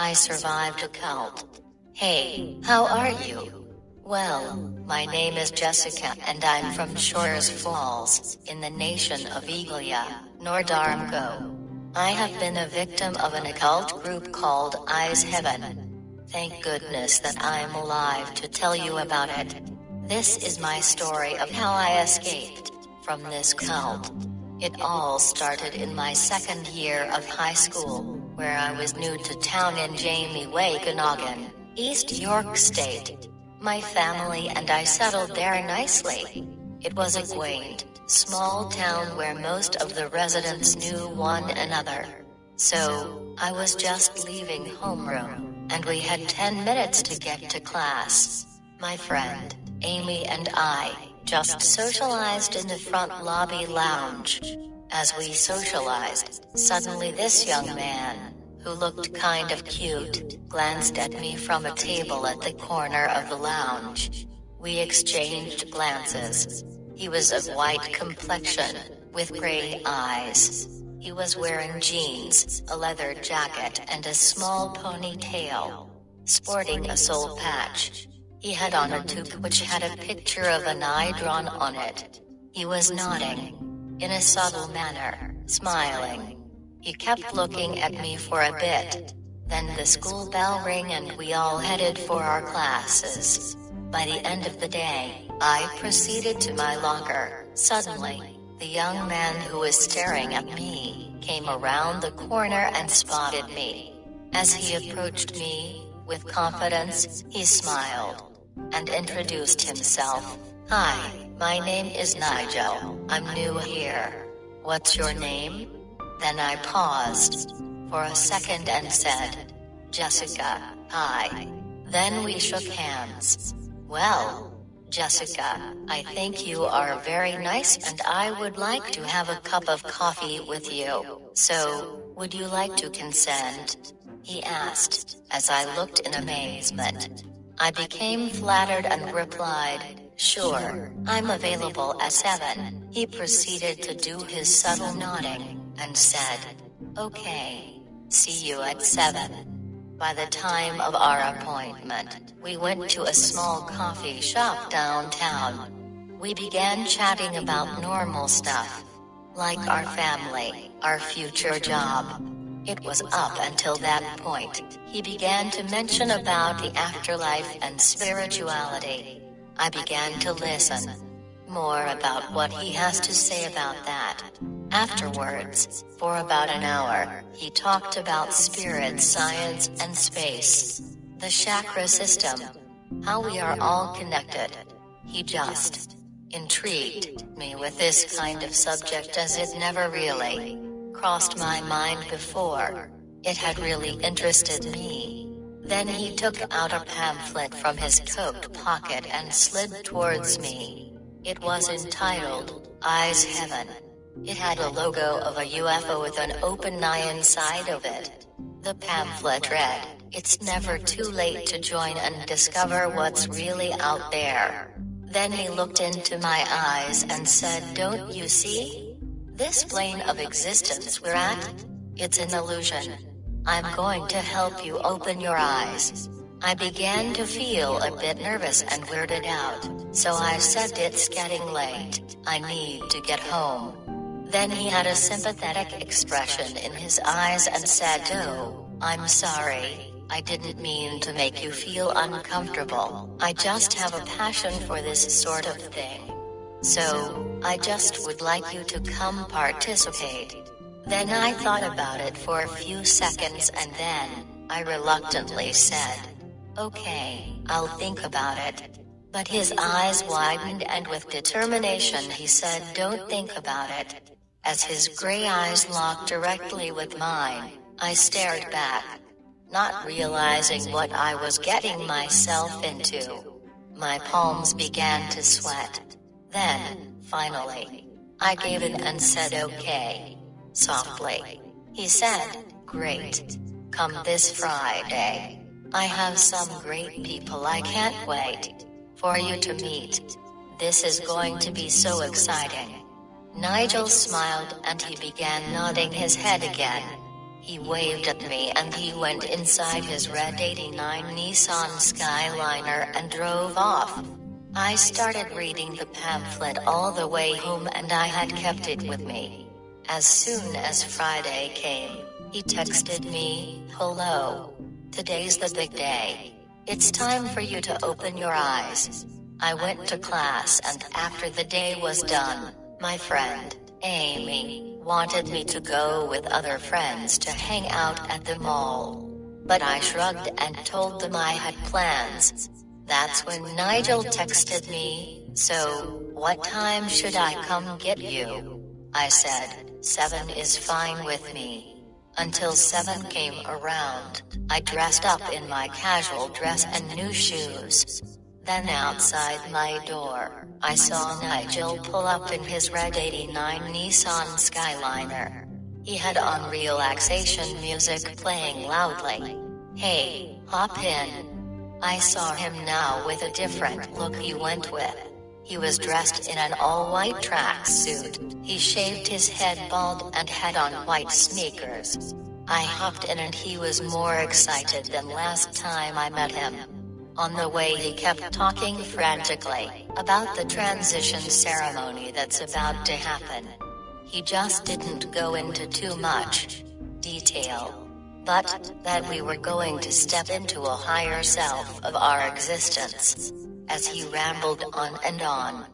I survived a cult. Hey, how are you? Well, my name is Jessica and I'm from Shores Falls, in the nation of Iglia, Nordarmgo. I have been a victim of an occult group called Eyes Heaven. Thank goodness that I'm alive to tell you about it. This is my story of how I escaped from this cult. It all started in my second year of high school, where I was new to town in Jamie Wagonogan, East York State. My family and I settled there nicely. It was a quaint, small town where most of the residents knew one another. So, I was just leaving homeroom, and we had 10 minutes to get to class. My friend, Amy and I, just socialized in the front lobby lounge. As we socialized, suddenly this young man, who looked kind of cute, glanced at me from a table at the corner of the lounge. We exchanged glances. He was of white complexion, with gray eyes. He was wearing jeans, a leather jacket and a small ponytail. Sporting a soul patch. He had on a toque which had a picture of an eye drawn on it. He was nodding. In a subtle manner, smiling. He kept looking at me for a bit. Then the school bell rang and we all headed for our classes. By the end of the day, I proceeded to my locker. Suddenly, the young man who was staring at me came around the corner and spotted me. As he approached me, with confidence, he smiled and introduced himself. Hi, my name is Nigel. I'm new here. What's your name? Then I paused for a second and said, Jessica, hi. Then we shook hands. Well, Jessica, I think you are very nice and I would like to have a cup of coffee with you. So, would you like to consent? He asked, as I looked in amazement. I became flattered and replied, Sure, I'm available at 7. He proceeded to do his subtle nodding, and said, Okay. See you at 7. By the time of our appointment, we went to a small coffee shop downtown. We began chatting about normal stuff. Like our family, our future job. It was up until that point, he began to mention about the afterlife and spirituality. I began to listen. More about what he has to say about that. Afterwards, for about an hour, he talked about spirit science and space. The chakra system. How we are all connected. He just intrigued me with this kind of subject as it never really crossed my mind before. It had really interested me. Then he took out a pamphlet from his coat pocket and slid towards me. It was entitled, Eyes Heaven. It had a logo of a UFO with an open eye inside of it. The pamphlet read, It's never too late to join and discover what's really out there. Then he looked into my eyes and said, Don't you see? This plane of existence we're at? It's an illusion. I'm going to help you open your eyes. I began to feel a bit nervous and weirded out, so I said it's getting late, I need to get home. Then he had a sympathetic expression in his eyes and said, Oh, I'm sorry, I didn't mean to make you feel uncomfortable, I just have a passion for this sort of thing. So, I just would like you to come participate. Then I thought about it for a few seconds and then, I reluctantly said, Okay, I'll think about it. But his eyes widened and with determination he said don't think about it. As his gray eyes locked directly with mine, I stared back. Not realizing what I was getting myself into. My palms began to sweat. Then, finally, I gave in and said okay. Softly. He said, great. Come this Friday. I have some great people I can't wait for you to meet. This is going to be so exciting. Nigel smiled and he began nodding his head again. He waved at me and he went inside his red 89 Nissan Skyliner and drove off. I started reading the pamphlet all the way home and I had kept it with me. As soon as Friday came, he texted me, Hello. Today's the big day. It's time for you to open your eyes. I went to class and after the day was done, my friend, Amy, wanted me to go with other friends to hang out at the mall. But I shrugged and told them I had plans. That's when Nigel texted me, so, what time should I come get you? I said, 7 is fine with me. Until 7 came around, I dressed up in my casual dress and new shoes. Then outside my door, I saw Nigel pull up in his red 89 Nissan Skyliner. He had on relaxation music playing loudly. Hey, hop in. I saw him now with a different look he went with. He was dressed in an all-white tracksuit. He shaved his head bald and had on white sneakers. I hopped in and he was more excited than last time I met him. On the way he kept talking frantically about the transition ceremony that's about to happen. He just didn't go into too much detail. But, that we were going to step into a higher self of our existence. As he rambled on and on,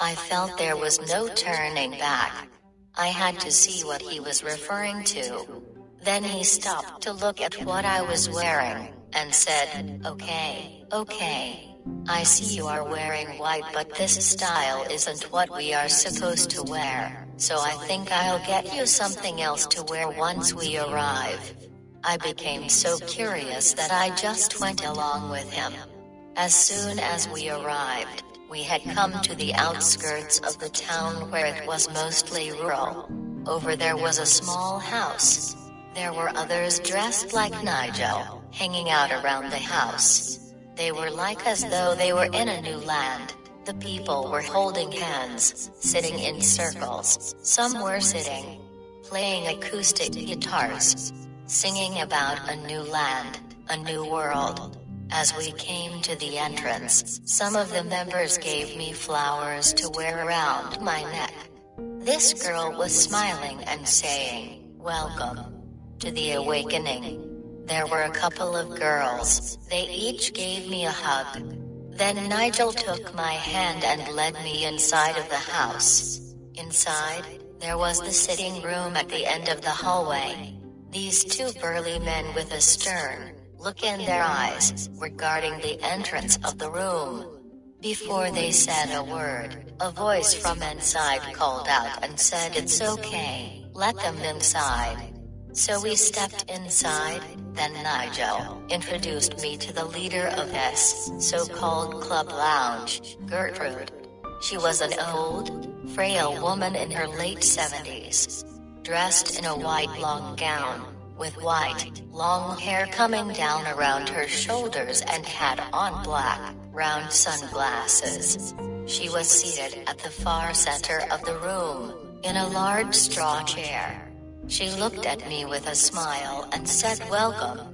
I felt there was no turning back. I had to see what he was referring to. Then he stopped to look at what I was wearing, and said, Okay, okay. I see you are wearing white but this style isn't what we are supposed to wear, so I think I'll get you something else to wear once we arrive. I became so curious that I just went along with him. As soon as we arrived, we had come to the outskirts of the town where it was mostly rural. Over there was a small house. There were others dressed like Nigel, hanging out around the house. They were like as though they were in a new land. The people were holding hands, sitting in circles. Some were sitting, playing acoustic guitars, singing about a new land, a new world. As we came to the entrance, some of the members gave me flowers to wear around my neck. This girl was smiling and saying, Welcome to the awakening. There were a couple of girls, they each gave me a hug. Then Nigel took my hand and led me inside of the house. Inside, there was the sitting room at the end of the hallway. These two burly men with a stern look in their eyes regarding the entrance of the room. Before they said a word, a voice from inside called out and said it's okay, let them inside. So we stepped inside, then Nigel introduced me to the leader of this so-called club lounge, Gertrude. She was an old, frail woman in her late 70s, dressed in a white long gown, with white, long hair coming down around her shoulders and had on black, round sunglasses. She was seated at the far center of the room, in a large straw chair. She looked at me with a smile and said welcome.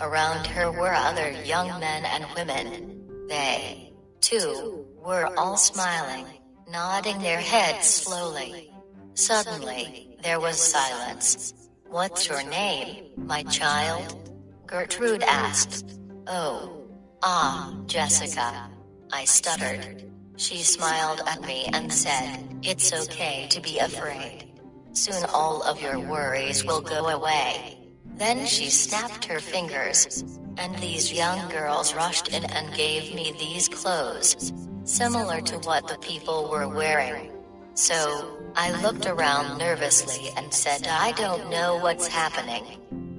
Around her were other young men and women. They, too, were all smiling, nodding their heads slowly. Suddenly, there was silence. What's your name, my child? Gertrude asked. Oh. Ah, Jessica. I stuttered. She smiled at me and said, It's okay to be afraid. Soon all of your worries will go away. Then she snapped her fingers. And these young girls rushed in and gave me these clothes. Similar to what the people were wearing. So, I looked around nervously and said I don't know what's happening.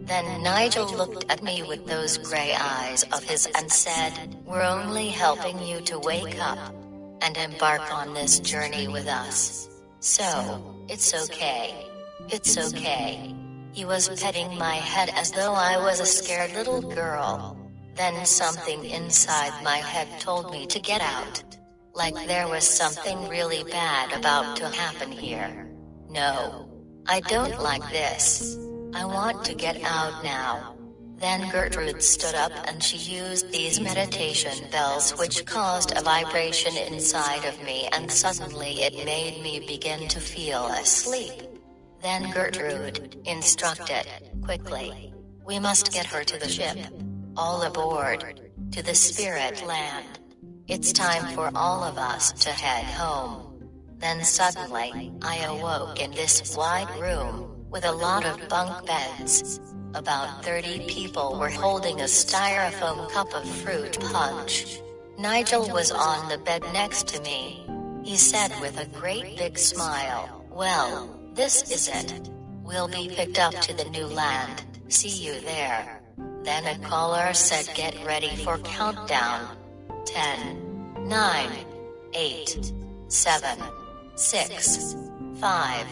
Then Nigel looked at me with those gray eyes of his and said, We're only helping you to wake up and embark on this journey with us. So, it's okay. It's okay. He was petting my head as though I was a scared little girl. Then something inside my head told me to get out. Like there was something really bad about to happen here. No. I don't like this. I want to get out now. Then Gertrude stood up and she used these meditation bells which caused a vibration inside of me and suddenly it made me begin to feel asleep. Then Gertrude instructed, quickly. We must get her to the ship. All aboard. To the spirit land. It's time for all of us to head home. Then suddenly, I awoke in this wide room, with a lot of bunk beds. About 30 people were holding a styrofoam cup of fruit punch. Nigel was on the bed next to me. He said with a great big smile, Well, this is it. We'll be picked up to the new land, see you there. Then a caller said get ready for countdown. 10, 9, 8, 7, 6, 5,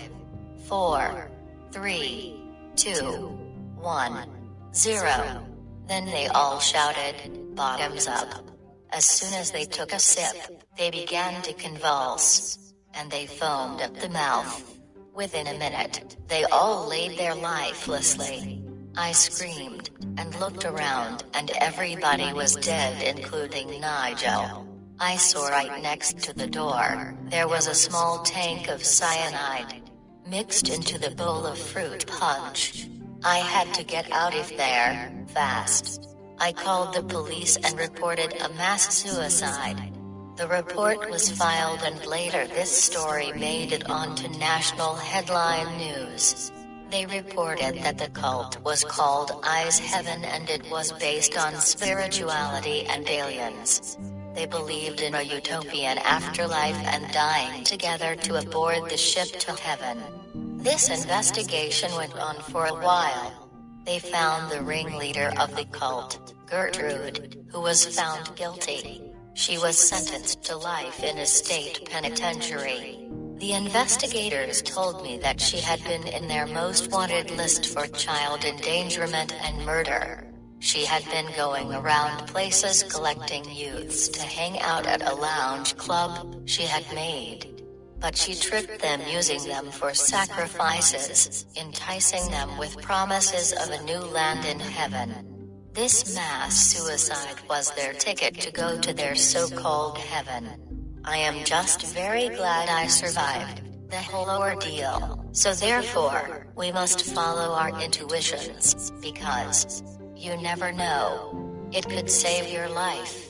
4, 3, 2, one, zero. Then they all shouted, bottoms up. As soon as they took a sip, they began to convulse. And they foamed at the mouth. Within a minute, they all laid there lifelessly. I screamed, and looked around, and everybody was dead including Nigel. I saw right next to the door, there was a small tank of cyanide, mixed into the bowl of fruit punch. I had to get out of there, fast. I called the police and reported a mass suicide. The report was filed and later this story made it onto national headline news. They reported that the cult was called Eyes Heaven and it was based on spirituality and aliens. They believed in a utopian afterlife and dying together to aboard the ship to heaven. This investigation went on for a while. They found the ringleader of the cult, Gertrude, who was found guilty. She was sentenced to life in a state penitentiary. The investigators told me that she had been in their most wanted list for child endangerment and murder. She had been going around places collecting youths to hang out at a lounge club she had made. But she tricked them using them for sacrifices, enticing them with promises of a new land in heaven. This mass suicide was their ticket to go to their so-called heaven. I am just very glad I survived the whole ordeal. So therefore, we must follow our intuitions, because you never know. It could save your life.